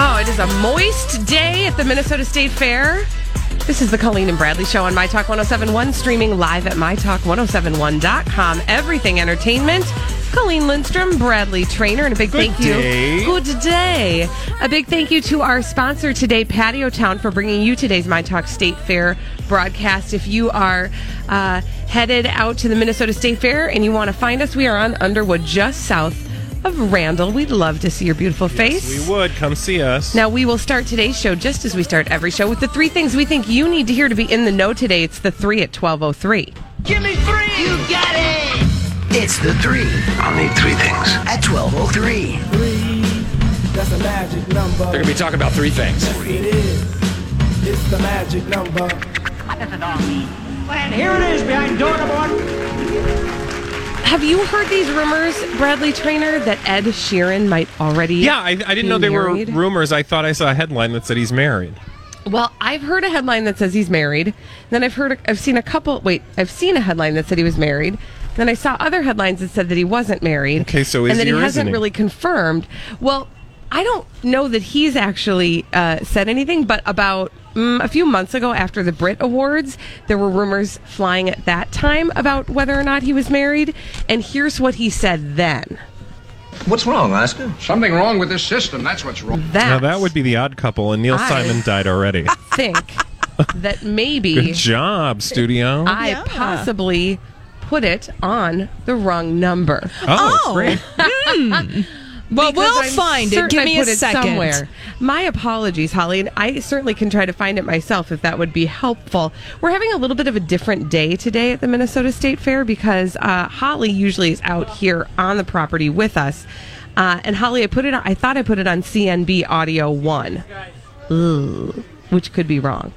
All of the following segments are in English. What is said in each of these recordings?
Oh, it is a moist day at the Minnesota State Fair. This is the Colleen and Bradley Show on My Talk 1071, streaming live at MyTalk1071.com. Everything Entertainment. Colleen Lindstrom, Bradley Traynor, and a big thank day. you. Good day. A big thank you to our sponsor today, Patio Town, for bringing you today's My Talk State Fair broadcast. If you are uh, headed out to the Minnesota State Fair and you want to find us, we are on Underwood, just south of Randall. We'd love to see your beautiful face. We would come see us. Now, we will start today's show just as we start every show with the three things we think you need to hear to be in the know today. It's the three at 1203. Give me three. You got it. It's the three I'll need three things. at 1203. Three. That's a magic number. They're gonna be talking about three things. It is. It's the magic number. And here it is behind door number one. Have you heard these rumors, Bradley Traynor, that Ed Sheeran might already? Yeah, I, I didn't know they married? were rumors. I thought I saw a headline that said he's married. Well, I've heard a headline that says he's married. Then I've heard, I've seen a couple. Wait, I've seen a headline that said he was married. Then I saw other headlines that said that he wasn't married. Okay, so is and that he he hasn't he? really confirmed. Well, I don't know that he's actually uh, said anything, but about mm, a few months ago, after the Brit Awards, there were rumors flying at that time about whether or not he was married. And here's what he said then. What's wrong, Oscar? Something wrong with this system. That's what's wrong. That Now that would be the odd couple, and Neil I- Simon died already. think that maybe Good job, studio. I possibly put it on the wrong number. oh, great. Well, Because we'll I'm find it. certain Give I me a put it second. Somewhere. My apologies, Holly, and I certainly can try to find it myself if that would be helpful. We're having a little bit of a different day today at the Minnesota State Fair because uh, Holly usually is out here on the property with us. Uh, and Holly, I put it. On, I thought I put it on CNB Audio One, Ugh, which could be wrong.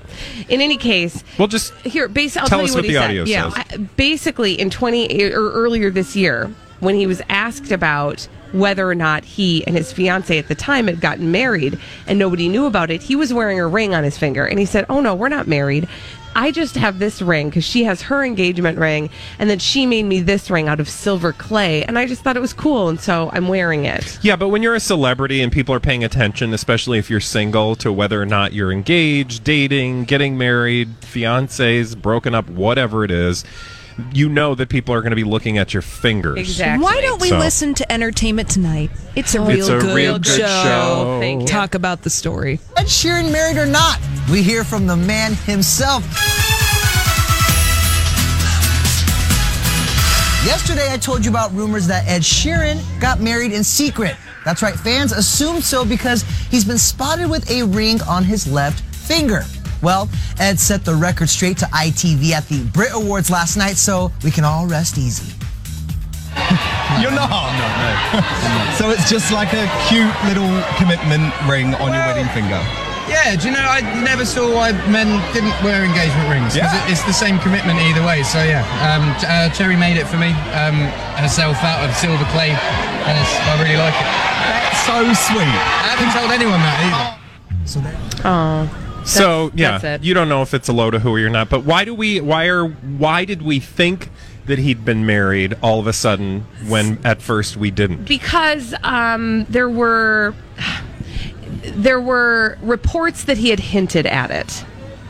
In any case, Well, just here, basically, I'll Tell tell, us you what what, he the said. audio yeah. says. I- basically, in 20 or earlier this year, when he was asked about whether or not he and his fiance at the time had gotten married and nobody knew about it, he was wearing a ring on his finger. And he said, Oh, no, we're not married. I just have this ring because she has her engagement ring, and then she made me this ring out of silver clay, and I just thought it was cool, and so I'm wearing it. Yeah, but when you're a celebrity and people are paying attention, especially if you're single, to whether or not you're engaged, dating, getting married, fiancés, broken up, whatever it is, you know that people are going to be looking at your fingers. Exactly. Why don't we So- listen to Entertainment Tonight? It's a real It's a good real good show. Oh, thank you. Talk about the story. Ed Sheeran married or not? We hear from the man himself. Yesterday, I told you about rumors that Ed Sheeran got married in secret. That's right, fans assumed so because he's been spotted with a ring on his left finger. Well, Ed set the record straight to ITV at the Brit Awards last night, so we can all rest easy. You're not. so it's just like a cute little commitment ring on your wedding finger. Yeah, do you know, I never saw why men didn't wear engagement rings. Yeah. it- it's the same commitment either way. So, yeah. Um, uh, Cherry made it for me um, herself out of silver clay, and it's, I really like it. That's so sweet. I haven't told anyone that either. So there. Oh. So yeah, you don't know if it's a low to who or not. But why do we? Why are? Why did we think that he'd been married all of a sudden when at first we didn't? because um, there were there were reports that he had hinted at it.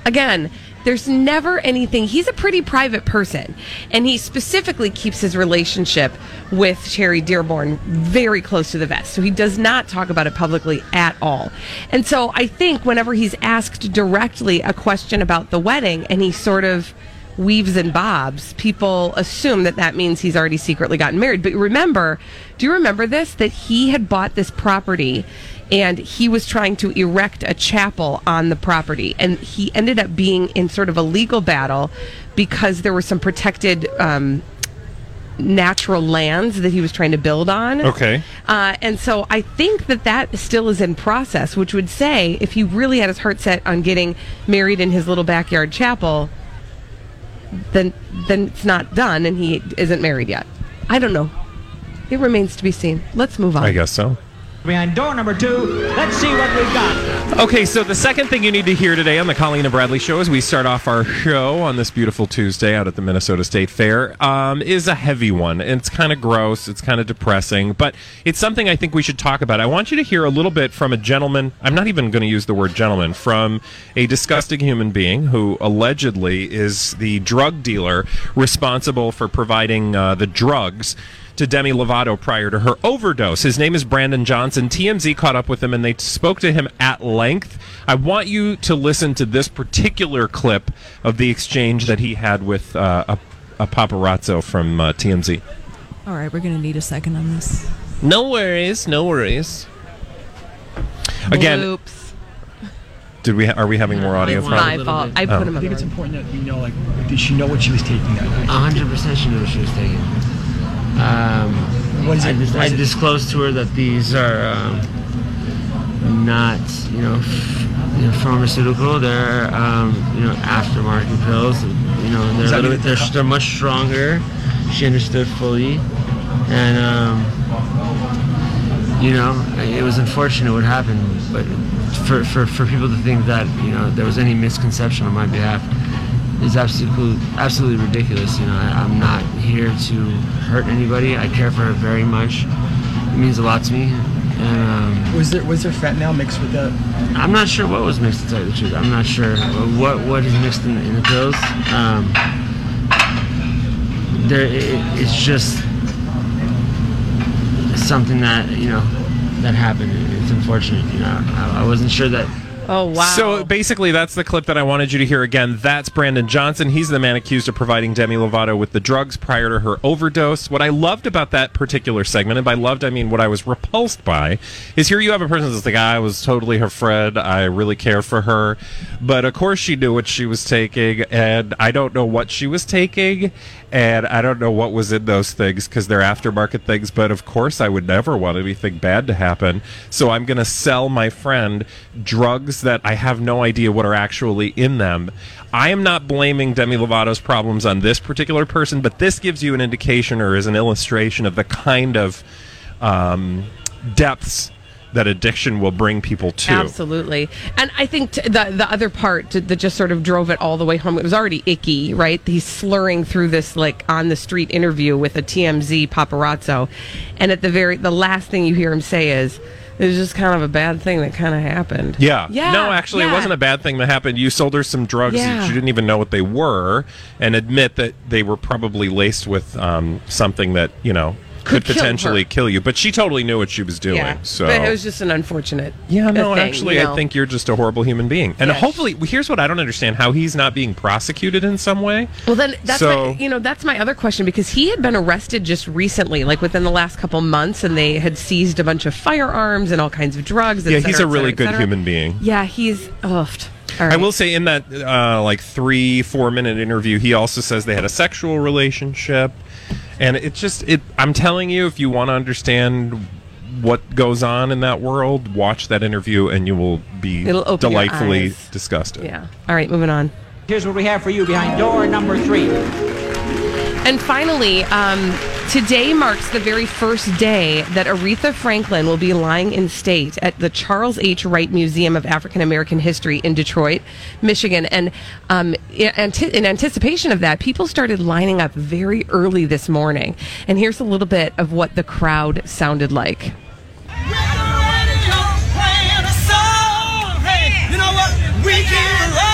Again, there's never anything. He's a pretty private person, and he specifically keeps his relationship with Cherry Dearborn very close to the vest. So he does not talk about it publicly at all. And so I think whenever he's asked directly a question about the wedding and he sort of weaves and bobs, people assume that that means he's already secretly gotten married. But remember, do you remember this? That he had bought this property and he was trying to erect a chapel on the property. And he ended up being in sort of a legal battle because there were some protected. Um, natural lands that he was trying to build on. Okay. Uh, and so I think that that still is in process, which would say if he really had his heart set on getting married in his little backyard chapel, then then it's not done and he isn't married yet. I don't know. It remains to be seen. Let's move on. I guess so. Behind door number two, let's see what we've got. Okay, so the second thing you need to hear today on the Colleen and Bradley show as we start off our show on this beautiful Tuesday out at the Minnesota State Fair um, is a heavy one. It's kind of gross, it's kind of depressing, but it's something I think we should talk about. I want you to hear a little bit from a gentleman, I'm not even going to use the word gentleman, from a disgusting human being who allegedly is the drug dealer responsible for providing uh, the drugs to Demi Lovato prior to her overdose. His name is Brandon Johnson. TMZ caught up with him and they spoke to him at length. I want you to listen to this particular clip of the exchange that he had with uh, a, a paparazzo from uh, TMZ. All right, we're going to need a second on this. No worries, no worries. Again, Oops. did we ha- are we having more audio It's my fault. I put Oh. him I think it's important that we know, like, did she know what she was taking that night? hundred percent she knew what she was taking. Um, What is I, it? dis- I it? disclosed to her that these are um, not, you know, f- you know, pharmaceutical. They're, um, you know, aftermarket pills. You know, they're a little bit, they're, they're much stronger. She understood fully, and um, you know, it was unfortunate what happened, but for, for, for people to think that you know there was any misconception on my behalf is absolutely absolutely ridiculous. You know, I, I'm not here to hurt anybody. I care for her very much. It means a lot to me, and um, Was there was there fentanyl mixed with that? I'm not sure what was mixed. To tell you the truth, I'm not sure what what is mixed in, in the pills. Um, there, it, it's just something that you know that happened. It's unfortunate. You know, I, I wasn't sure that. Oh wow. So basically, that's the clip that I wanted you to hear again. That's Brandon Johnson. He's the man accused of providing Demi Lovato with the drugs prior to her overdose. What I loved about that particular segment, and by loved I mean what I was repulsed by, is here you have a person that's like, I was totally her friend. I really care for her. But of course, she knew what she was taking, and I don't know what she was taking, and I don't know what was in those things because they're aftermarket things. But of course, I would never want anything bad to happen. So I'm going to sell my friend drugs that I have no idea what are actually in them. I am not blaming Demi Lovato's problems on this particular person, but this gives you an indication or is an illustration of the kind of um, depths that addiction will bring people to. Absolutely. And I think t- the the other part that just sort of drove it all the way home, it was already icky, right? He's slurring through this like on the street interview with a TMZ paparazzo. And at the very the last thing you hear him say is it was just kind of a bad thing that kind of happened. Yeah. Yeah. No, actually, it wasn't a bad thing that happened. You sold her some drugs Yeah. that you didn't even know what they were, and admit that they were probably laced with um, something that you know could, Could kill potentially her. kill you. But she totally knew what she was doing. Yeah. So But it was just an unfortunate. Yeah, no, thing, actually, you I think you're just a horrible human being. And Yes. hopefully, here's what I don't understand: how he's not being prosecuted in some way. Well, then that's So- my, you know that's my other question because he had been arrested just recently, like within the last couple months, and they had seized a bunch of firearms and all kinds of drugs. yeah, cetera, he's a really cetera, good human being. Yeah, he's ugh. Right. I will say in that uh, like three four minute interview, he also says they had a sexual relationship, and it's just it. I'm telling you, if you want to understand what goes on in that world, watch that interview, and you will be It'll open your delightfully disgusted. Yeah. All right, moving on. Here's what we have for you behind door number three. And finally, um, today marks the very first day that Aretha Franklin will be lying in state at the Charles H. Wright Museum of African American History in Detroit, Michigan. And um, in, anti- in anticipation of that, people started lining up very early this morning. And here's a little bit of what the crowd sounded like. We can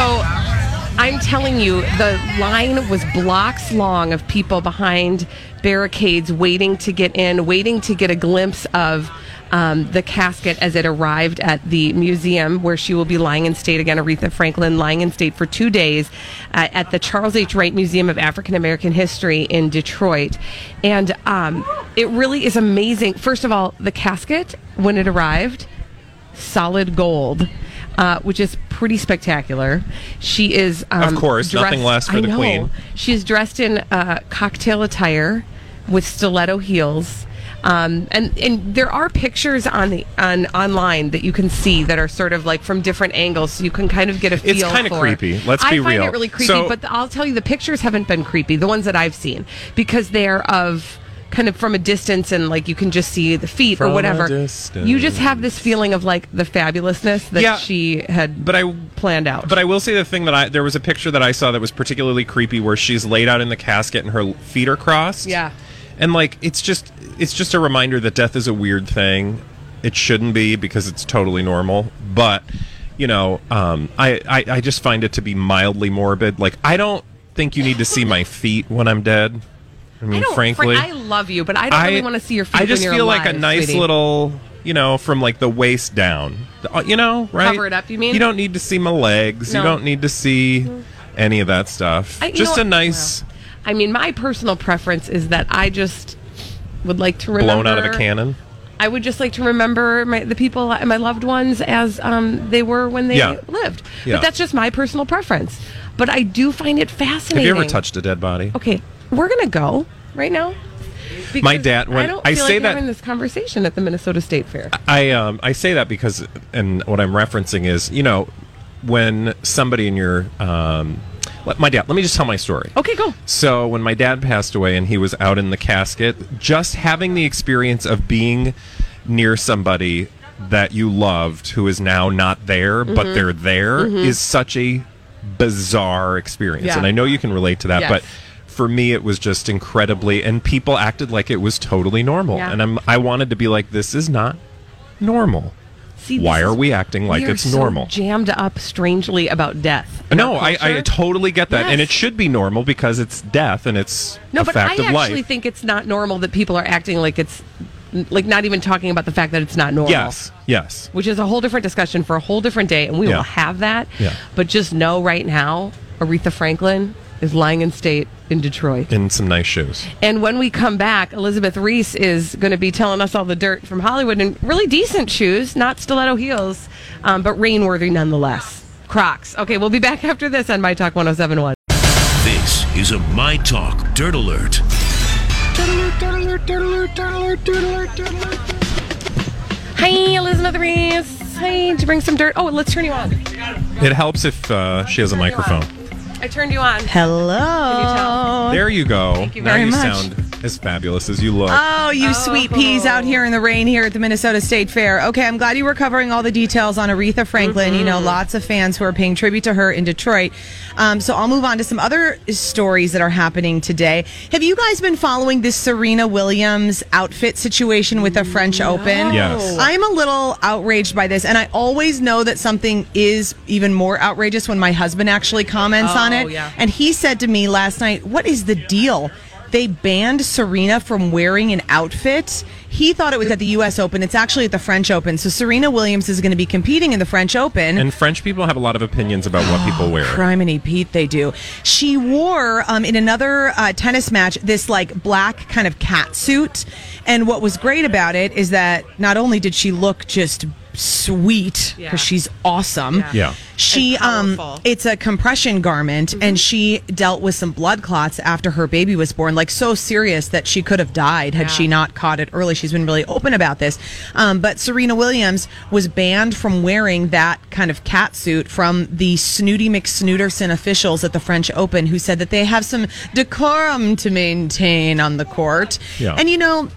I'm telling you, the line was blocks long of people behind barricades waiting to get in, waiting to get a glimpse of um, the casket as it arrived at the museum where she will be lying in state again. Aretha Franklin lying in state for two days uh, at the Charles H. Wright Museum of African American History in Detroit. And um, it really is amazing. First of all, the casket, when it arrived, solid gold. Uh, which is pretty spectacular. She is, um, Of course, nothing less for I the know. queen. She is dressed in uh, cocktail attire with stiletto heels. Um, and and there are pictures on the on online that you can see that are sort of like from different angles, so you can kind of get a feel. It's kinda creepy. Let's I be find real. it really creepy, So- but I'll tell you, the pictures haven't been creepy. The ones that I've seen because they're of kind of from a distance and like you can just see the feet From or a whatever. distance. You just have this feeling of like the fabulousness that Yeah, she had but I planned out. But I will say the thing that I there was a picture that I saw that was particularly creepy where she's laid out in the casket and her feet are crossed. Yeah. And like it's just it's just a reminder that death is a weird thing. It shouldn't be because it's totally normal. But you know, um, I, I I just find it to be mildly morbid. Like I don't think you need to see my feet when I'm dead. I mean, I don't, frankly, I love you, but I don't really want to see your feet. I just feel like a nice sweetie. little, you know, from like the waist down. Uh, You know, right? Cover it up, you mean? You don't need to see my legs. No. You don't need to see any of that stuff. I- just know a nice I mean, my personal preference is that I just would like to remember blown out of a cannon. I would just like to remember my, the people, my loved ones, as um, they were when they Yeah. lived. Yeah. But that's just my personal preference. But I do find it fascinating. Have you ever touched a dead body? Okay, we're gonna go right now. My dad- when I don't I feel say like that- having this conversation at the Minnesota State Fair. I um I say that because and what I'm referencing is you know when somebody in your um let- my dad let me just tell my story. Okay, go. So when my dad passed away and he was out in the casket, just having the experience of being near somebody that you loved who is now not there but Mhm. they're there is Mhm. such a bizarre experience. Yeah. And I know you can relate to that, Yes. but for me it was just incredibly and people acted like it was totally normal. Yeah. And I'm I wanted to be like this is not normal. See, Why are we acting like we it's so normal? jammed up strangely about death. No, I, I totally get that, and it should be normal because it's death and it's No, but fact I of actually life. think it's not normal that people are acting like it's like not even talking about the fact that it's not normal. Yes, yes. Which is a whole different discussion for a whole different day, and we Yeah. will have that. Yeah. But just know right now, Aretha Franklin is lying in state in Detroit. in some nice shoes. And when we come back, Elizabeth Reese is going to be telling us all the dirt from Hollywood in really decent shoes, not stiletto heels, um, but rainworthy nonetheless. Crocs. Okay, we'll be back after this on My Talk 1071. This is a My Talk Dirt Alert. Hi, Elizabeth Reese. Hi, did you bring some dirt? Oh, let's turn you on. It helps if uh, she has a microphone. I turned you on. Hello. Can you tell? There you go. Thank you now very you much. sound as fabulous as you look. Oh, you sweet peas out here in the rain here at the Minnesota State Fair. Okay, I'm glad you were covering all the details on Aretha Franklin. You know, lots of fans who are paying tribute to her in Detroit. Um, so I'll move on to some other stories that are happening today. Have you guys been following this Serena Williams outfit situation with the French Open? Yes. I'm a little outraged by this, and I always know that something is even more outrageous when my husband actually comments on Oh, it. yeah. And he said to me last night, What is the deal? They banned Serena from wearing an outfit. He thought it was at the U.S. Open. It's actually at the French Open. So Serena Williams is going to be competing in the French Open. and French people have a lot of opinions about what people wear. Criminy Pete, they do. She wore um, in another uh, tennis match this like black kind of cat suit, and what was great about it is that not only did she look just sweet because she's awesome. Yeah. She um it's a compression garment and she dealt with some blood clots after her baby was born like so serious that she could have died had she not caught it early. She's been really open about this. Um, but Serena Williams was banned from wearing that kind of cat suit from the snooty McSnooterson officials at the French Open who said that they have some decorum to maintain on the court. Yeah. And you know,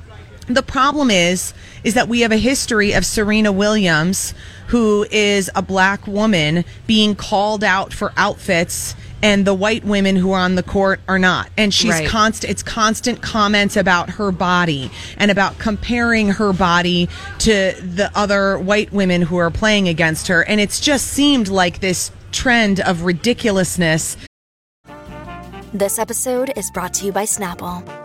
the problem is is that we have a history of Serena Williams who is a black woman being called out for outfits and the white women who are on the court are not and she's Right. constant it's constant comments about her body and about comparing her body to the other white women who are playing against her and it's just seemed like this trend of ridiculousness. This episode is brought to you by Snapple.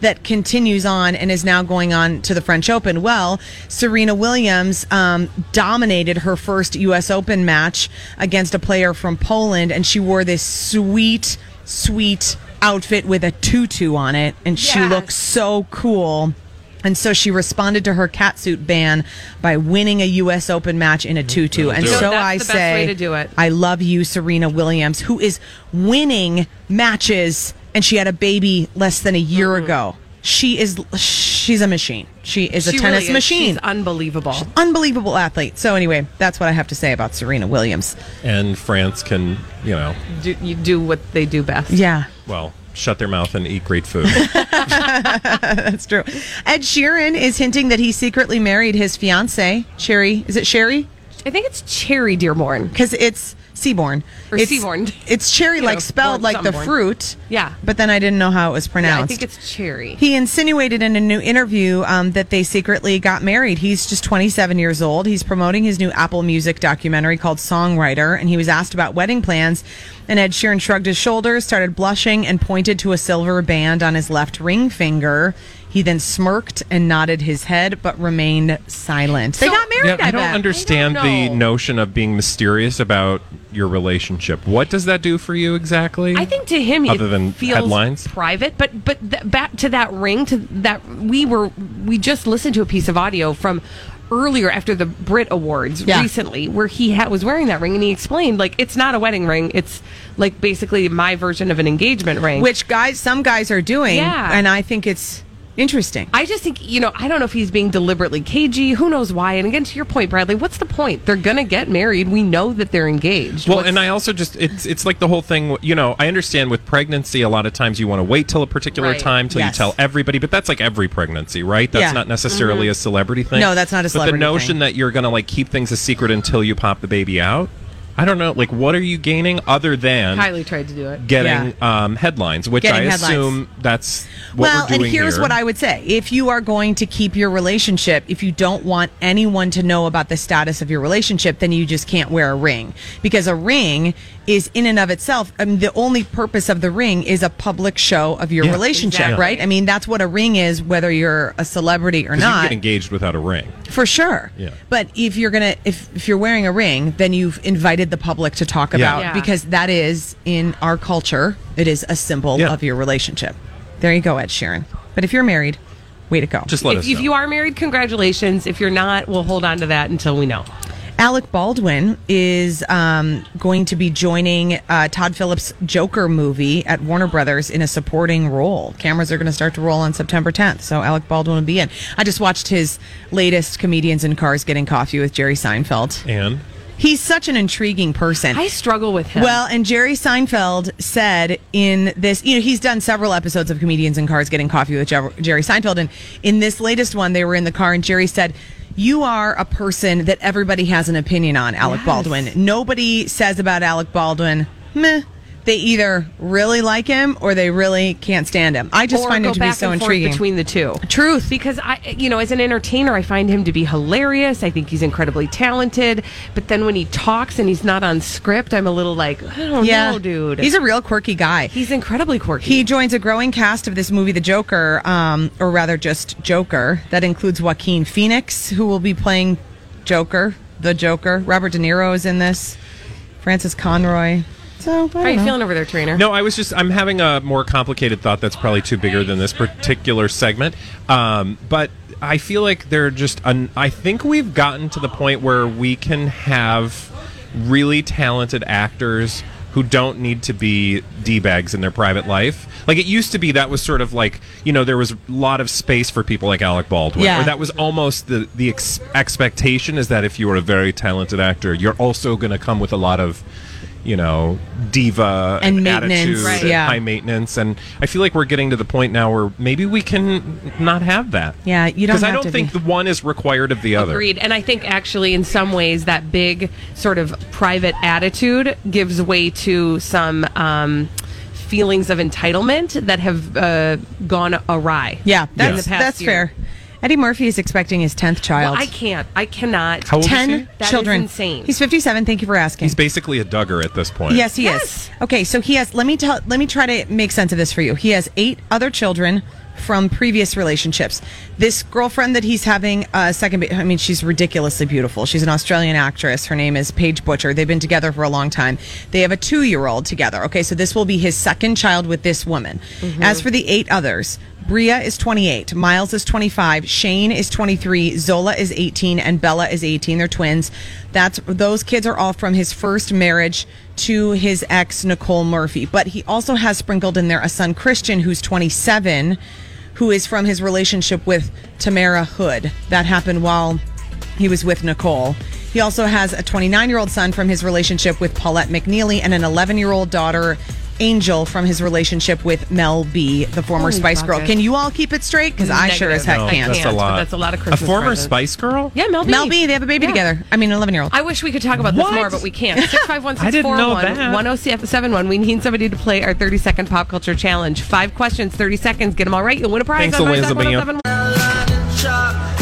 that continues on and is now going on to the French Open. Well, Serena Williams um, dominated her first U.S. Open match against a player from Poland, and she wore this sweet, sweet outfit with a tutu on it, and she Yes. looked so cool. And so she responded to her catsuit ban by winning a U.S. Open match in a tutu. And so That's I the best say, way to do it. I love you, Serena Williams, who is winning matches, and she had a baby less than a year Mm-hmm. ago. She is, she's a machine. She is a tennis really is. machine. She's unbelievable. Unbelievable athlete. So anyway, that's what I have to say about Serena Williams. And France can, you know, Do, you do what they do best. Yeah. well, shut their mouth and eat great food. That's true. Ed Sheeran is hinting that he secretly married his fiance, Cherry. Is it Sherry? I think it's Cherry Dearborn. Because it's Seaborn. Or it's, Seaborn. It's cherry, You like know, spelled like the born. fruit. Yeah. But then I didn't know how it was Yeah, pronounced. I think it's Cherry. He insinuated in a new interview um, that they secretly got married. He's just 27 years old. He's promoting his new Apple Music documentary called Songwriter, and he was asked about wedding plans. And Ed Sheeran shrugged his shoulders, started blushing, and pointed to a silver band on his left ring finger. He then smirked and nodded his head, but remained silent. they got married. Yeah, I don't bet. understand the notion of being mysterious about your relationship. What does that do for you exactly? I think to him, other it than feels headlines. private. But but th- back to that ring, to that we were we just listened to a piece of audio from earlier after the Brit Awards Yeah. recently, where he ha- was wearing that ring, and he explained like it's not a wedding ring; it's like basically my version of an engagement ring. Which guys, some guys are doing. Yeah. And I think it's interesting. I just think, you know, I don't know if he's being deliberately cagey. Who knows why? And again, to your point, Bradley, what's the point? They're going to get married. We know that they're engaged. Well, What's- and I also just it's it's like the whole thing. You know, I understand with pregnancy, a lot of times you want to wait till a particular Right. time till Yes. you tell everybody, but that's like every pregnancy, right? That's Yeah. not necessarily Mm-hmm. a celebrity thing. No, that's not a celebrity But the notion thing. that you're going to like keep things a secret until you pop the baby out, I don't know. Like, what are you gaining other than Kylie tried to do it. getting um, headlines? Which Getting I headlines. assume that's what well, we're doing and here's here. what I would say. If you are going to keep your relationship, if you don't want anyone to know about the status of your relationship, then you just can't wear a ring. Because a ring is in and of itself, I mean, the only purpose of the ring is a public show of your Yeah. relationship, Exactly. right? I mean, that's what a ring is, whether you're a celebrity or 'Cause you can not. get engaged without a ring. For sure. Yeah. But if you're gonna if, if you're wearing a ring, then you've invited the public to talk Yeah. about Yeah. because that is in our culture, it is a symbol Yeah. of your relationship. There you go, Ed Sheeran. But if you're married, way to go. Just let if, us if you are married, congratulations. If you're not, we'll hold on to that until we know. Alec Baldwin is um, going to be joining uh, Todd Phillips' Joker movie at Warner Brothers in a supporting role. Cameras are going to start to roll on September 10th, so Alec Baldwin will be in. I just watched his latest Comedians in Cars Getting Coffee with Jerry Seinfeld. and He's such an intriguing person. I struggle with him. Well, and Jerry Seinfeld said in this, you know, he's done several episodes of Comedians in Cars Getting Coffee with Jerry Seinfeld. And in this latest one, they were in the car, and Jerry said, You are a person that everybody has an opinion on, Alec Yes. Baldwin. Nobody says about Alec Baldwin, meh. They either really like him or they really can't stand him. I just or find him to be so intriguing. between the two. Truth. Because I, you know, as an entertainer, I find him to be hilarious. I think he's incredibly talented. But then when he talks and he's not on script, I'm a little like, I don't yeah, know, dude. He's a real quirky guy. he's incredibly quirky. He joins a growing cast of this movie, The Joker, um, or rather just Joker. That includes Joaquin Phoenix, who will be playing Joker, the Joker. Robert De Niro is in this. Frances Conroy. So, How are you feeling over there, Traynor? No, I was just I'm having a more complicated thought that's probably too bigger than this particular segment. Um, but I feel like they're just un- I think we've gotten to the point where we can have really talented actors who don't need to be d-bags in their private life. Like it used to be that was sort of like, you know, there was a lot of space for people like Alec Baldwin. Yeah. Or that was almost the the ex- expectation is that if you are a very talented actor, you're also going to come with a lot of you know, diva And maintenance, attitude right. and Yeah. high maintenance, and I feel like we're getting to the point now where maybe we can not have that. Yeah, you don't because I don't to think be- the one is required of the other. Agreed. And I think actually, in some ways, that big sort of private attitude gives way to some um, feelings of entitlement that have uh, gone awry. Yeah, in that's the past that's year. fair. Eddie Murphy is expecting his tenth child. Well, I can't. I cannot. How old is Ten he? That is children. insane. He's fifty-seven. Thank you for asking. He's basically a Duggar at this point. Yes, he is. Okay, so he has. Let me tell. Let me try to make sense of this for you. He has eight other children from previous relationships. This girlfriend that he's having a second. ba- I mean, she's ridiculously beautiful. She's an Australian actress. Her name is Paige Butcher. They've been together for a long time. They have a two-year-old together. Okay, so this will be his second child with this woman. Mm-hmm. As for the eight others. Bria is 28, Miles is 25, Shane is 23, Zola is 18, and Bella is 18. They're twins. That's those kids are all from his first marriage to his ex Nicole Murphy. But he also has sprinkled in there a son Christian who's 27, who is from his relationship with Tamara Hood. That happened while he was with Nicole. He also has a 29 year old son from his relationship with Paulette McNeely and an 11 year old daughter, Angel, from his relationship with Mel B, the former Holy Spice Girl. bucket. Can you all keep it straight? Because I sure as heck No, can't. that's a can't, but lot. that's a lot of A Christmas former presents. Spice Girl. Yeah, Mel B. Mel B, they have a baby Yeah. together. I mean, an 11 year old. I wish we could talk about this What? more, but we can't. 651 I didn't know that. 1071 We need somebody to play our 30 second pop culture challenge. Five questions, 30 seconds. Get them all right. You'll win a prize. Thanks, on My Elizabeth. Talk 1071.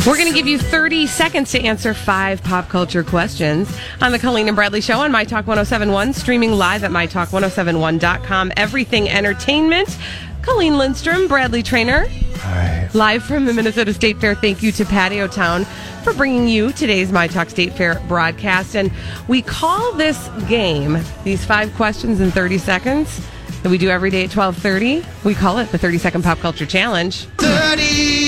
We're going to give you 30 seconds to answer five pop culture questions on the Colleen and Bradley Show on My Talk 1071, streaming live at MyTalk1071.com. Everything Entertainment. Colleen Lindstrom, Bradley Traynor. Live from the Minnesota State Fair. Thank you to Patio Town for bringing you today's My Talk State Fair broadcast. And we call this game, these five questions in 30 seconds that we do every day at 1230. We call it the 30 Second Pop Culture Challenge. 30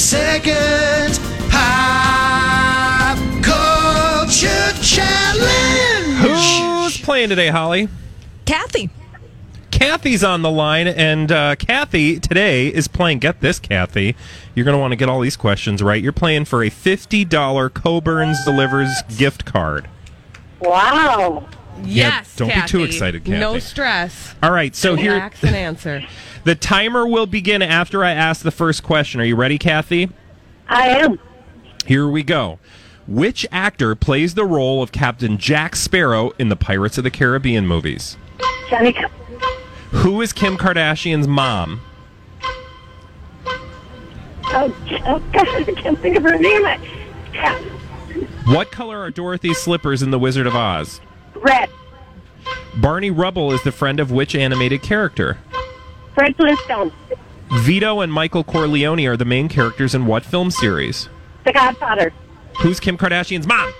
second pop culture challenge. Who's playing today, Holly? Kathy. Kathy's on the line, and uh, Kathy today is playing. Get this, Kathy. You're going to want to get all these questions right. You're playing for a $50 Coborn's Delivers gift card. Wow. Yes, don't be too excited, Kathy. No stress. All right, so here Relax and answer. the timer will begin after I ask the first question. Are you ready, Kathy? I am. Here we go. Which actor plays the role of Captain Jack Sparrow in the Pirates of the Caribbean movies? Johnny. Who is Kim Kardashian's mom? Oh, oh God, I can't think of her name. What color are Dorothy's slippers in The Wizard of Oz? Red. Barney Rubble is the friend of which animated character? Fred Flintstone. Vito and Michael Corleone are the main characters in what film series? The Godfather. Who's Kim Kardashian's mom?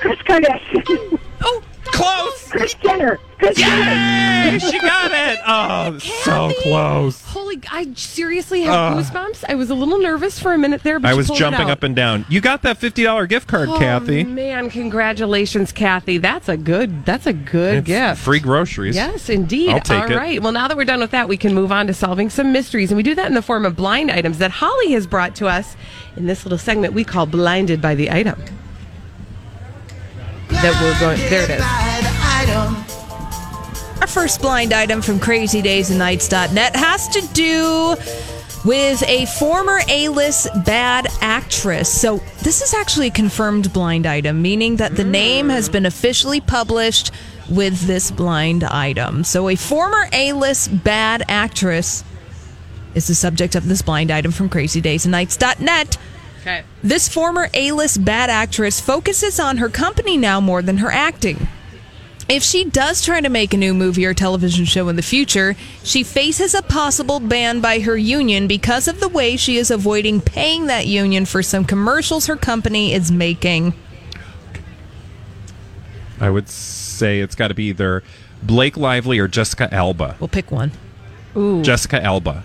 Kris Kardashian. Oh, close. Kris Jenner. Kris Yay! Jenner. She got it. Oh, so close. Holy, I seriously have Ugh. goosebumps. I was a little nervous for a minute there, but I you was pulled it jumping out. up and down. You got that fifty dollar gift card, Oh, Kathy. man, congratulations, Kathy. That's a good. That's a good It's gift. Free groceries. Yes, indeed. I'll take All it. right. Well, now that we're done with that, we can move on to solving some mysteries. And we do that in the form of blind items that Holly has brought to us in this little segment we call Blinded by the Item. That we're going. There it is. Our first blind item from crazydaysandnights.net has to do with a former A-list bad actress. So this is actually a confirmed blind item, meaning that the name has been officially published with this blind item. So a former A-list bad actress is the subject of this blind item from crazydaysandnights.net. Okay. This former A list bad actress focuses on her company now more than her acting. If she does try to make a new movie or television show in the future, she faces a possible ban by her union because of the way she is avoiding paying that union for some commercials her company is making. I would say it's got to be either Blake Lively or Jessica Alba. We'll pick one. Ooh. Jessica Alba.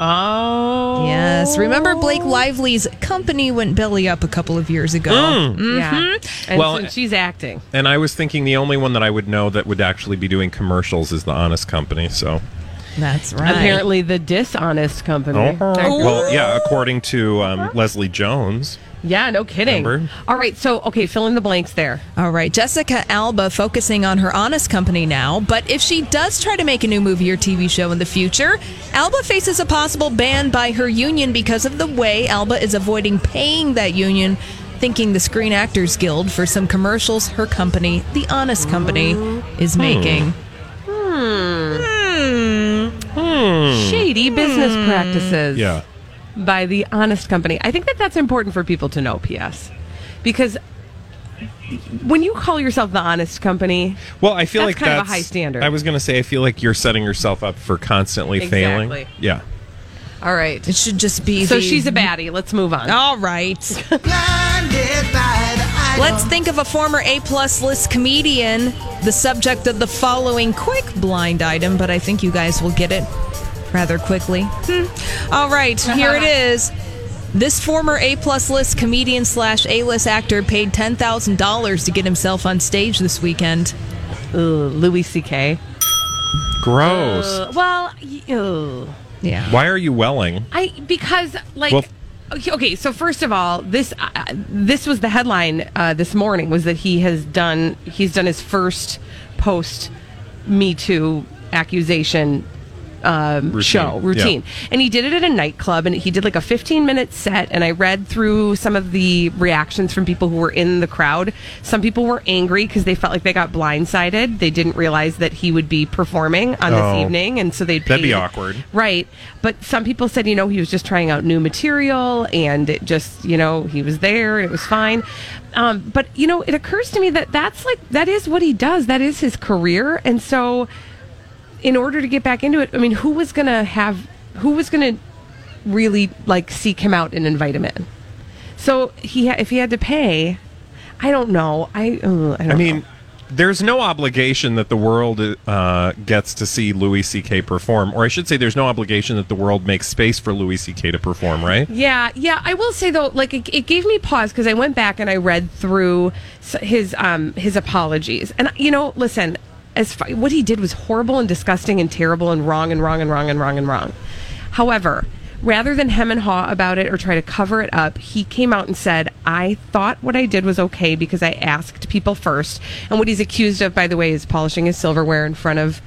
Oh. Yes. Remember Blake Lively's company went belly up a couple of years ago. Mm. Yeah. Mhm. And Well, since she's acting. And I was thinking the only one that I would know that would actually be doing commercials is the Honest Company. So, That's right. Apparently, the dishonest company. oh. Well, yeah, according to um, Leslie Jones. Yeah, no kidding. Remember? All right, so okay, fill in the blanks there. All right, Jessica Alba focusing on her honest company now, but if she does try to make a new movie or TV show in the future, Alba faces a possible ban by her union because of the way Alba is avoiding paying that union, thinking the Screen Actors Guild for some commercials her company, The Honest Company, is making. Hmm. Hmm. Shady business practices. Yeah. By the honest company. I think that that's important for people to know. P.S. Because when you call yourself the honest company, Well, I feel That's like kind of a high standard. I was going to say I feel like you're setting yourself up for constantly failing. Yeah. all right. It should just be So the- she's a baddie. Let's move on. All right. Let's think of a former A plus list comedian, the subject of the following quick blind item, but I think you guys will get it rather quickly. Hmm. All right, here it is. This former A plus list comedian slash A list actor paid ten thousand dollars to get himself on stage this weekend. Louis C.K. Gross. Uh, well, y- ugh. yeah. Why are you welling? I because like Well- okay, so first of all, this uh, this was the headline uh, this morning was that he has done he's done his first post Me Too accusation um, Routine, show routine, and he did it at a nightclub, and he did like a 15 minute set. And I read through some of the reactions from people who were in the crowd. Some people were angry because they felt like they got blindsided. They didn't realize that he would be performing on Oh. this evening, and so they That'd be awkward. Right. But some people said, you know, he was just trying out new material and it just, you know, he was there and it was fine. Um, but, you know, it occurs to me that that's like, that is what he does. That is his career. And so, in order to get back into it, I mean, who was going to have, who was going to really like seek him out and invite him in? So he, ha- if he had to pay, I don't know. I, uh, I don't I mean, know. there's no obligation that the world uh, gets to see Louis C.K. perform, or I should say, there's no obligation that the world makes space for Louis C.K. to perform, right? Yeah, yeah. I will say though, like it, it gave me pause because I went back and I read through his um his apologies, and you know, listen, as far, what he did was horrible and disgusting and terrible and wrong and wrong and wrong and wrong and wrong. However, rather than hem and haw about it or try to cover it up, he came out and said, "I thought what I did was okay because I asked people first. And what he's accused of, by the way, is polishing his silverware in front of.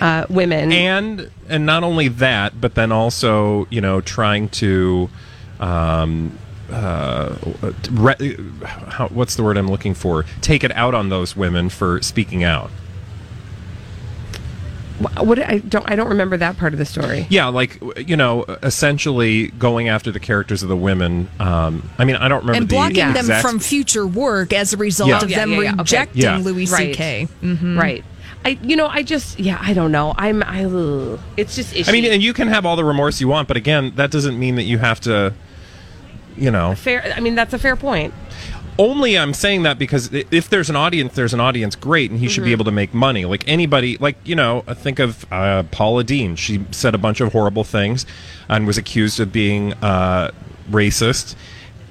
Uh, women and and not only that, but then also you know trying to. Um, uh, re- how, what's the word I'm looking for? Take it out on those women for speaking out. What I don't I don't remember that part of the story. Yeah, like you know, essentially going after the characters of the women. Um, I mean, I don't remember and the blocking them from future work as a result Yeah. of Yeah, them yeah, yeah, okay. rejecting Yeah. Louis Right. C.K. Right. I you know I just yeah I don't know I'm I ugh. it's just I mean, and you can have all the remorse you want, but again, that doesn't mean that you have to. You know, fair I mean that's a fair point. Only I'm saying that because if there's an audience, there's an audience, great, and he should be Mhm. able to make money. Like anybody, like you know, think of uh, Paula Deen. She said a bunch of horrible things and was accused of being uh, racist.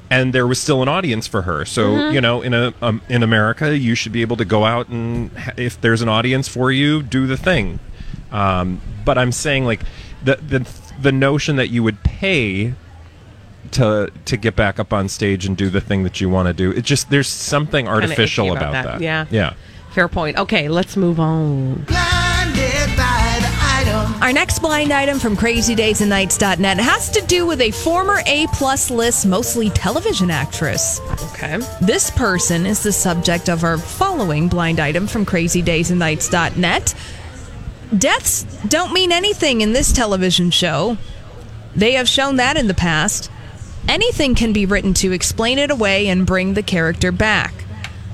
And there was still an audience for her. So Mhm. you know, in a um, in America, you should be able to go out and if there's an audience for you, do the thing. Um, but I'm saying like the the the notion that you would pay to to get back up on stage and do the thing that you want to do. It just there's something artificial icky about, that. Yeah. Yeah. Fair point. Okay, let's move on. Our next blind item from crazydaysandnights.net has to do with a former A plus list, mostly television actress. Okay. This person is the subject of our following blind item from crazydaysandnights.net. Deaths don't mean anything in this television show. They have shown that in the past. Anything can be written to explain it away and bring the character back.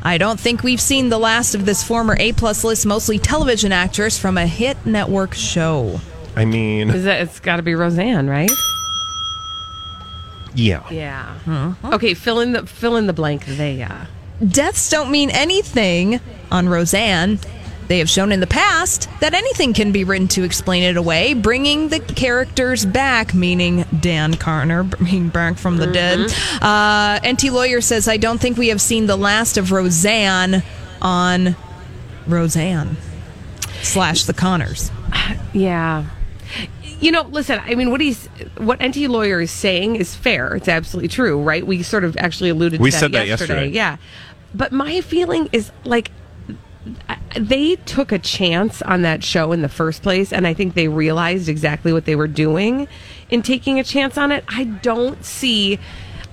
I don't think we've seen the last of this former A plus list, mostly television actress from a hit network show. I mean, Is that it's got to be Roseanne, right? yeah. Yeah. Okay, fill in the fill in the blank. They uh deaths don't mean anything on Roseanne. They have shown in the past that anything can be written to explain it away, bringing the characters back, meaning Dan Conner being back from the dead. Uh, Enty Lawyer says, I don't think we have seen the last of Roseanne on Roseanne slash the Conners. Yeah. You know, listen, I mean, what he's, what Enty Lawyer is saying is fair. It's absolutely true, right? We sort of actually alluded We to that said that yesterday. yesterday. Yeah. But my feeling is like, I- they took a chance on that show in the first place, and I think they realized exactly what they were doing in taking a chance on it. I don't see.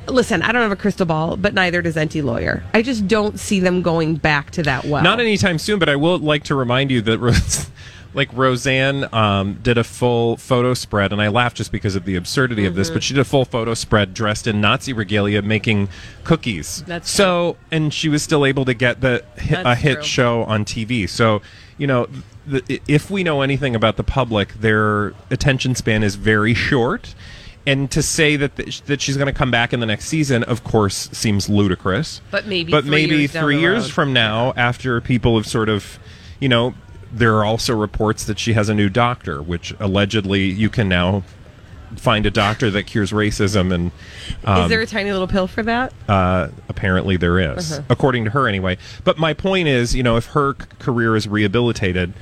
Listen, I don't have a crystal ball, but neither does Enty Lawyer. I just don't see them going back to that well. Not anytime soon, but I will like to remind you that like Roseanne um, did a full photo spread, and I laugh just because of the absurdity of this, Mm-hmm. but she did a full photo spread dressed in Nazi regalia making cookies. That's so, and she was still able to get the hit, a hit true. show on TV. So, you know, the, if we know anything about the public, their attention span is very short. And to say that th- that she's going to come back in the next season, of course, seems ludicrous. But maybe but three maybe years three years from now, after people have sort of, you know, there are also reports that she has a new doctor, which allegedly you can now find a doctor that cures racism, and um, is there a tiny little pill for that? uh, apparently there is, Uh-huh. according to her anyway. But my point is, you know, if her c- career is rehabilitated,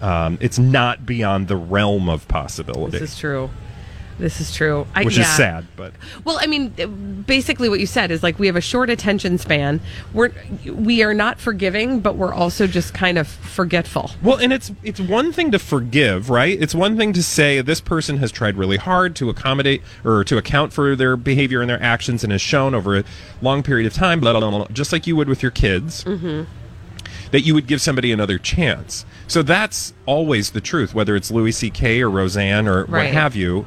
um, it's not beyond the realm of possibility. This is true. This is true. I, which yeah. is sad, but Well, I mean, basically, what you said is like we have a short attention span. We're we are not forgiving, but we're also just kind of forgetful. Well, and it's it's one thing to forgive, right? It's one thing to say this person has tried really hard to accommodate or to account for their behavior and their actions and has shown over a long period of time, blah, blah, blah, just like you would with your kids, Mm-hmm. that you would give somebody another chance. So that's always the truth, whether it's Louis C.K. or Roseanne or what have you.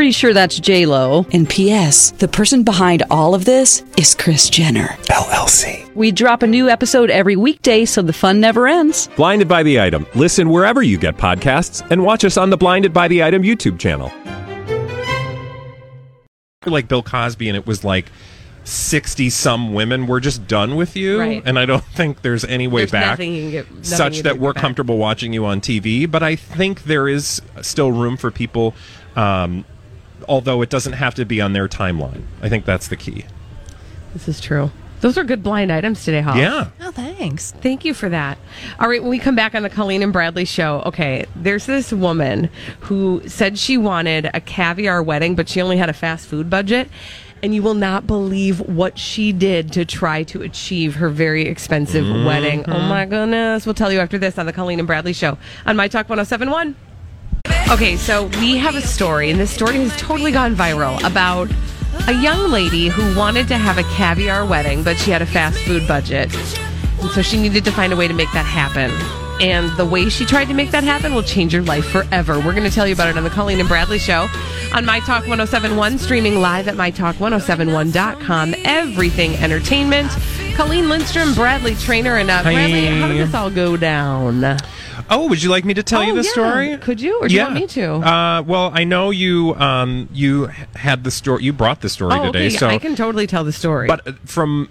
Pretty sure that's J Lo. And P.S. The person behind all of this is Kris Jenner LLC. We drop a new episode every weekday, so the fun never ends. Blinded by the item. Listen wherever you get podcasts, and watch us on the Blinded by the Item YouTube channel. Like Bill Cosby, and it was like. 60 some women we're just done with you Right. and i don't think there's any way There's back nothing you can get- nothing such you that can we're get back. comfortable watching you on tv but i think there is still room for people um, although it doesn't have to be on their timeline i think that's the key This is true. Those are good blind items today, Holly. Yeah. Oh, thanks. Thank you for that. All right, when we come back on the Colleen and Bradley show, okay, there's this woman who said she wanted a caviar wedding, but she only had a fast food budget. And you will not believe what she did to try to achieve her very expensive Mm-hmm. wedding. Oh my goodness. We'll tell you after this on the Colleen and Bradley show on My Talk 1071. Okay, so we have a story, and this story has totally gone viral about a young lady who wanted to have a caviar wedding, but she had a fast food budget. And so she needed to find a way to make that happen. And the way she tried to make that happen will change your life forever. We're going to tell you about it on the Colleen and Bradley Show on My Talk 1071, streaming live at MyTalk1071.com. Everything entertainment. Colleen Lindstrom, Bradley Traynor, and uh. Bradley, how did this all go down? Oh, would you like me to tell you Oh, the yeah. story? Could you, or do you want me to? Uh, well, I know you. Um, you had the story. You brought the story oh, today. okay. So, I can totally tell the story. but uh, from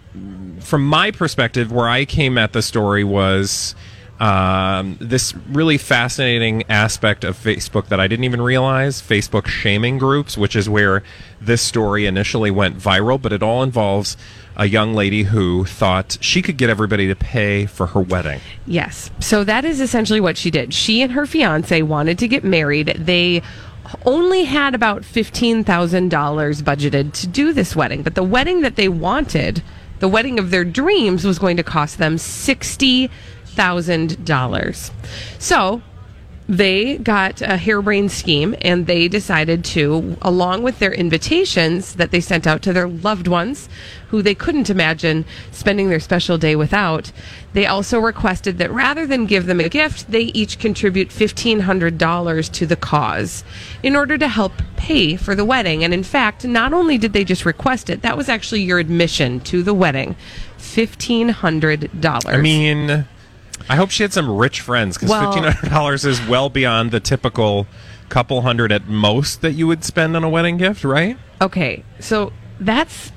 from my perspective, where I came at the story was um, this really fascinating aspect of Facebook that I didn't even realize: Facebook shaming groups, which is where this story initially went viral. But it all involves a young lady who thought she could get everybody to pay for her wedding. Yes. So that is essentially what she did. She and her fiance wanted to get married. They only had about $15,000 budgeted to do this wedding, but the wedding that they wanted, the wedding of their dreams, was going to cost them $60,000. So they got a harebrained scheme and they decided to, along with their invitations that they sent out to their loved ones who they couldn't imagine spending their special day without, they also requested that rather than give them a gift, they each contribute $1,500 to the cause in order to help pay for the wedding. And in fact, not only did they just request it, that was actually your admission to the wedding $1,500. I mean, I hope she had some rich friends because Well- fifteen hundred dollars is well beyond the typical couple hundred at most that you would spend on a wedding gift, right? Okay, so that's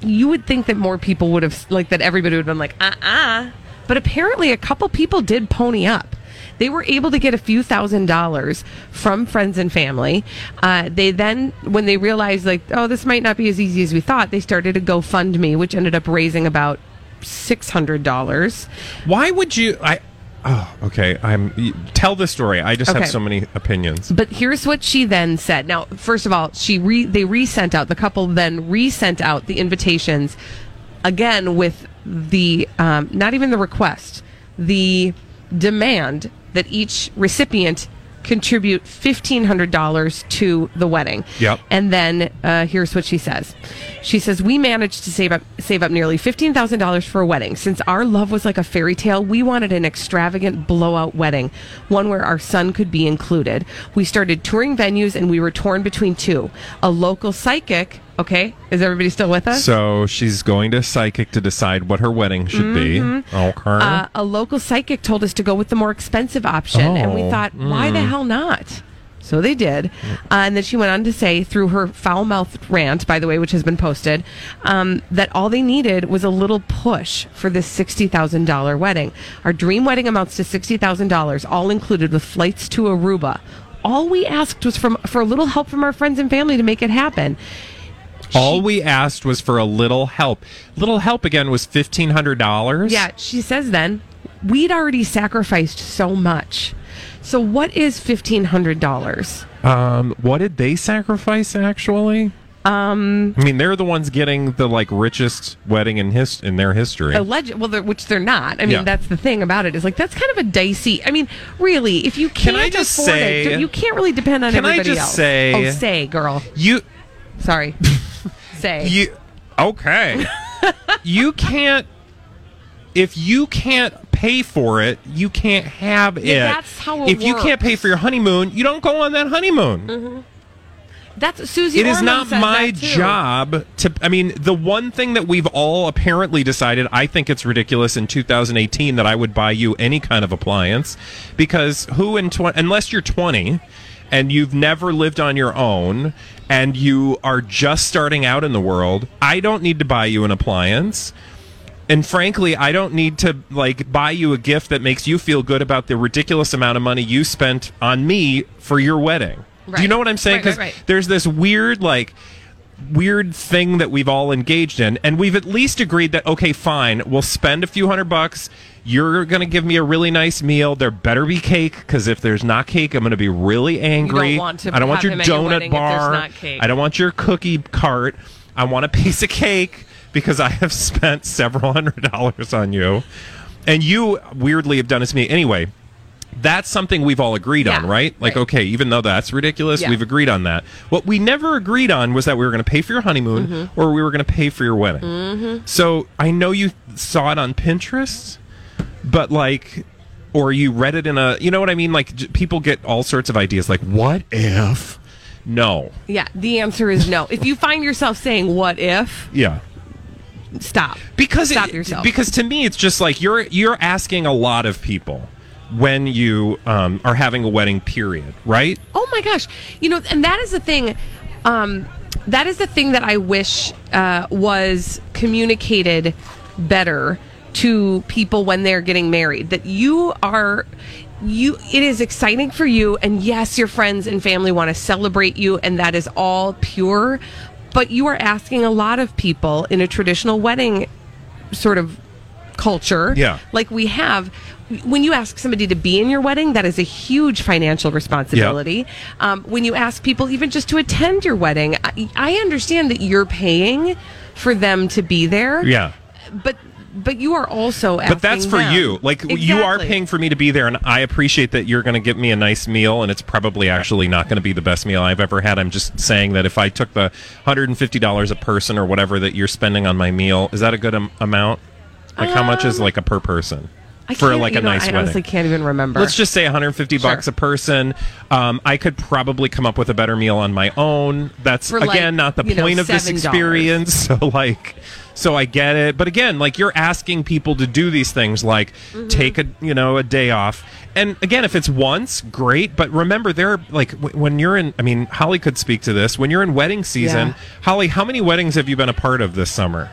you would think that more people would have like that everybody would have been like uh uh but apparently a couple people did pony up. They were able to get a few thousand dollars from friends and family. Uh, they then when they realized like oh this might not be as easy as we thought they started a gofundme which ended up raising about $600 Why would you? I. Oh, okay. I'm. Tell the story. I just Okay. have so many opinions. But here's what she then said. Now, first of all, she re they resent out the couple then resent out the invitations again with the um, not even the request, the demand that each recipient contribute fifteen hundred dollars to the wedding. Yep. And then uh, here's what she says. She says we managed to save up save up nearly fifteen thousand dollars for a wedding. Since our love was like a fairy tale, we wanted an extravagant blowout wedding, one where our son could be included. We started touring venues, and we were torn between two: a local psychic. Okay, is everybody still with us? So she's going to psychic to decide what her wedding should Mhm. be. Okay. Uh, a local psychic told us to go with the more expensive option, and we Oh, thought, why the mm. hell not? So they did. Uh, and then she went on to say, through her foul mouthed rant, by the way, which has been posted, um, that all they needed was a little push for this $60,000 wedding. Our dream wedding amounts to $60,000, all included with flights to Aruba. All we asked was from, for a little help from our friends and family to make it happen. All we asked was for a little help. Little help again was fifteen hundred dollars. Yeah, she says then, we'd already sacrificed so much. So what is $1,500? Um, what did they sacrifice actually? Um, I mean, they're the ones getting the like richest wedding in his in their history. alleged, well, they're, which they're not. I mean, Yeah. that's the thing about it is like that's kind of a dicey. I mean, really, if you can't I just afford say- it, you can't really depend on Can I everybody just else. say- oh, say, girl. You, sorry, say you, okay. you can't. If you can't pay for it, you can't have it. Yeah, that's how it if you can't pay for your honeymoon, you don't go on that honeymoon. hmm That's Susie. It is Orman not says my job to. I mean, the one thing that we've all apparently decided, I think it's ridiculous in 2018 that I would buy you any kind of appliance because who in 20, unless you're 20 and you've never lived on your own and you are just starting out in the world, I don't need to buy you an appliance. And frankly, I don't need to like buy you a gift that makes you feel good about the ridiculous amount of money you spent on me for your wedding. Do you know what I'm saying? Right, right, right. there's this weird like weird thing that we've all engaged in and we've at least agreed that okay fine we'll spend a few hundred bucks. You're going to give me a really nice meal. There better be cake because if there's not cake i'm going to be really angry. want i don't want your him at your donut wedding if there's bar. i don't want your cookie cart. I want a piece of cake because i have spent several hundred dollars on you. And you weirdly have done it to me. Anyway that's something we've all agreed on, right? Like, right. okay, even though that's ridiculous, Yeah. we've agreed on that. What we never agreed on was that we were going to pay for your honeymoon Mhm. or we were going to pay for your wedding. Mhm. So I know you saw it on Pinterest, but like, or you read it in a, you know what I mean? Like, j- people get all sorts of ideas. Like, what if? No. Yeah, the answer is no. if you find yourself saying "what if," Yeah. stop. Because stop it- yourself. Because to me, it's just like you're you're asking a lot of people when you um, are having a wedding. Period. Right. Oh my gosh. You know, and that is the thing. Um, that is the thing that I wish uh, was communicated better to people when they're getting married. That you are. You, it is exciting for you, and yes, your friends and family want to celebrate you, and that is all pure. But you are asking a lot of people in a traditional wedding sort of culture Yeah. like we have when you ask somebody to be in your wedding that is a huge financial responsibility um, when you ask people even just to attend your wedding I, I understand that you're paying for them to be there Yeah. but but you are also But that's for them. you. Like you are paying for me to be there, and I appreciate that you're going to give me a nice meal, and it's probably actually not going to be the best meal I've ever had. I'm just saying that if I took the hundred and fifty dollars a person or whatever that you're spending on my meal, is that a good am- amount? Like how much is like a per person I for like a know, nice I wedding? honestly can't even remember. Let's just say 150 bucks a person. Um, I could probably come up with a better meal on my own. That's For, like, again not the you know, point of this experience. So like, so I get it. But again, like you're asking people to do these things, like Mm-hmm. take a you know a day off. And again, if it's once, great. But remember, there are like w- when you're in. I mean, Holly could speak to this. When you're in wedding season, Yeah. Holly, how many weddings have you been a part of this summer?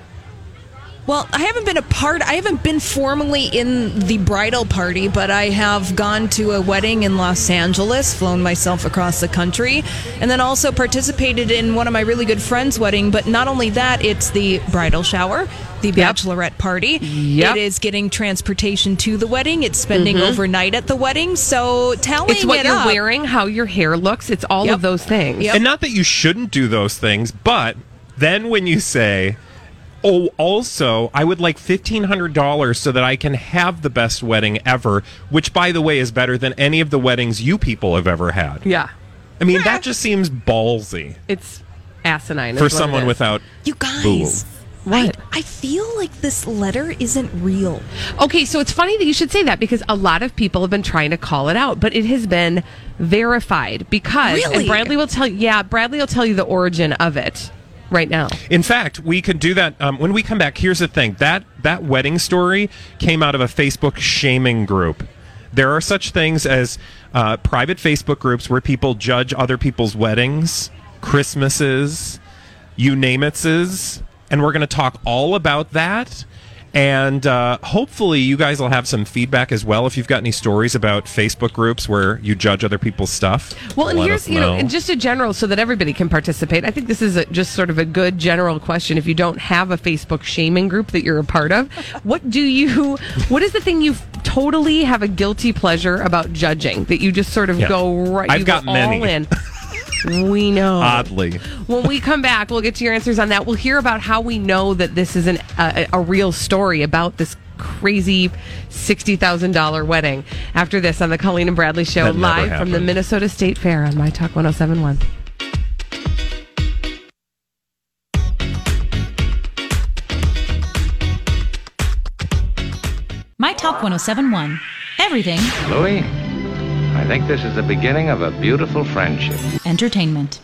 Well, I haven't been a part. I haven't been formally in the bridal party, but I have gone to a wedding in Los Angeles, flown myself across the country, and then also participated in one of my really good friends' wedding. But not only that, it's the bridal shower, the bachelorette party. Yep. It is getting transportation to the wedding. It's spending Mhm. overnight at the wedding. So tallying it's what it you're up, wearing, how your hair looks. It's all Yep. of those things. And not that you shouldn't do those things, but then when you say, "Oh, also, I would like fifteen hundred dollars so that I can have the best wedding ever," which, by the way, is better than any of the weddings you people have ever had. Yeah. I mean, that just seems ballsy It's asinine for someone without You guys. boobs. What? I feel like this letter isn't real. Okay, so it's funny that you should say that because a lot of people have been trying to call it out, but it has been verified because Really? and Bradley will tell you yeah, Bradley will tell you the origin of it right now. In fact, we could do that um, when we come back. Here's the thing that that wedding story came out of a Facebook shaming group. There are such things as uh, private Facebook groups where people judge other people's weddings, Christmases, you name it's, and we're going to talk all about that. And uh, hopefully, you guys will have some feedback as well if you've got any stories about Facebook groups where you judge other people's stuff. Well, and here's you know, and just a general so that everybody can participate. I think this is a, just sort of a good general question. If you don't have a Facebook shaming group that you're a part of, what do you? What is the thing you totally have a guilty pleasure about judging that you just sort of Yeah. go right? I've you got go many. all in. We know. Oddly. When we come back, we'll get to your answers on that. We'll hear about how we know that this is an, a, a real story about this crazy $60,000 wedding. After this on the Colleen and Bradley Show, That live from the. Minnesota State Fair on My Talk 1071. My Talk 1071. Everything Louis, I think this is the beginning of a beautiful friendship. entertainment.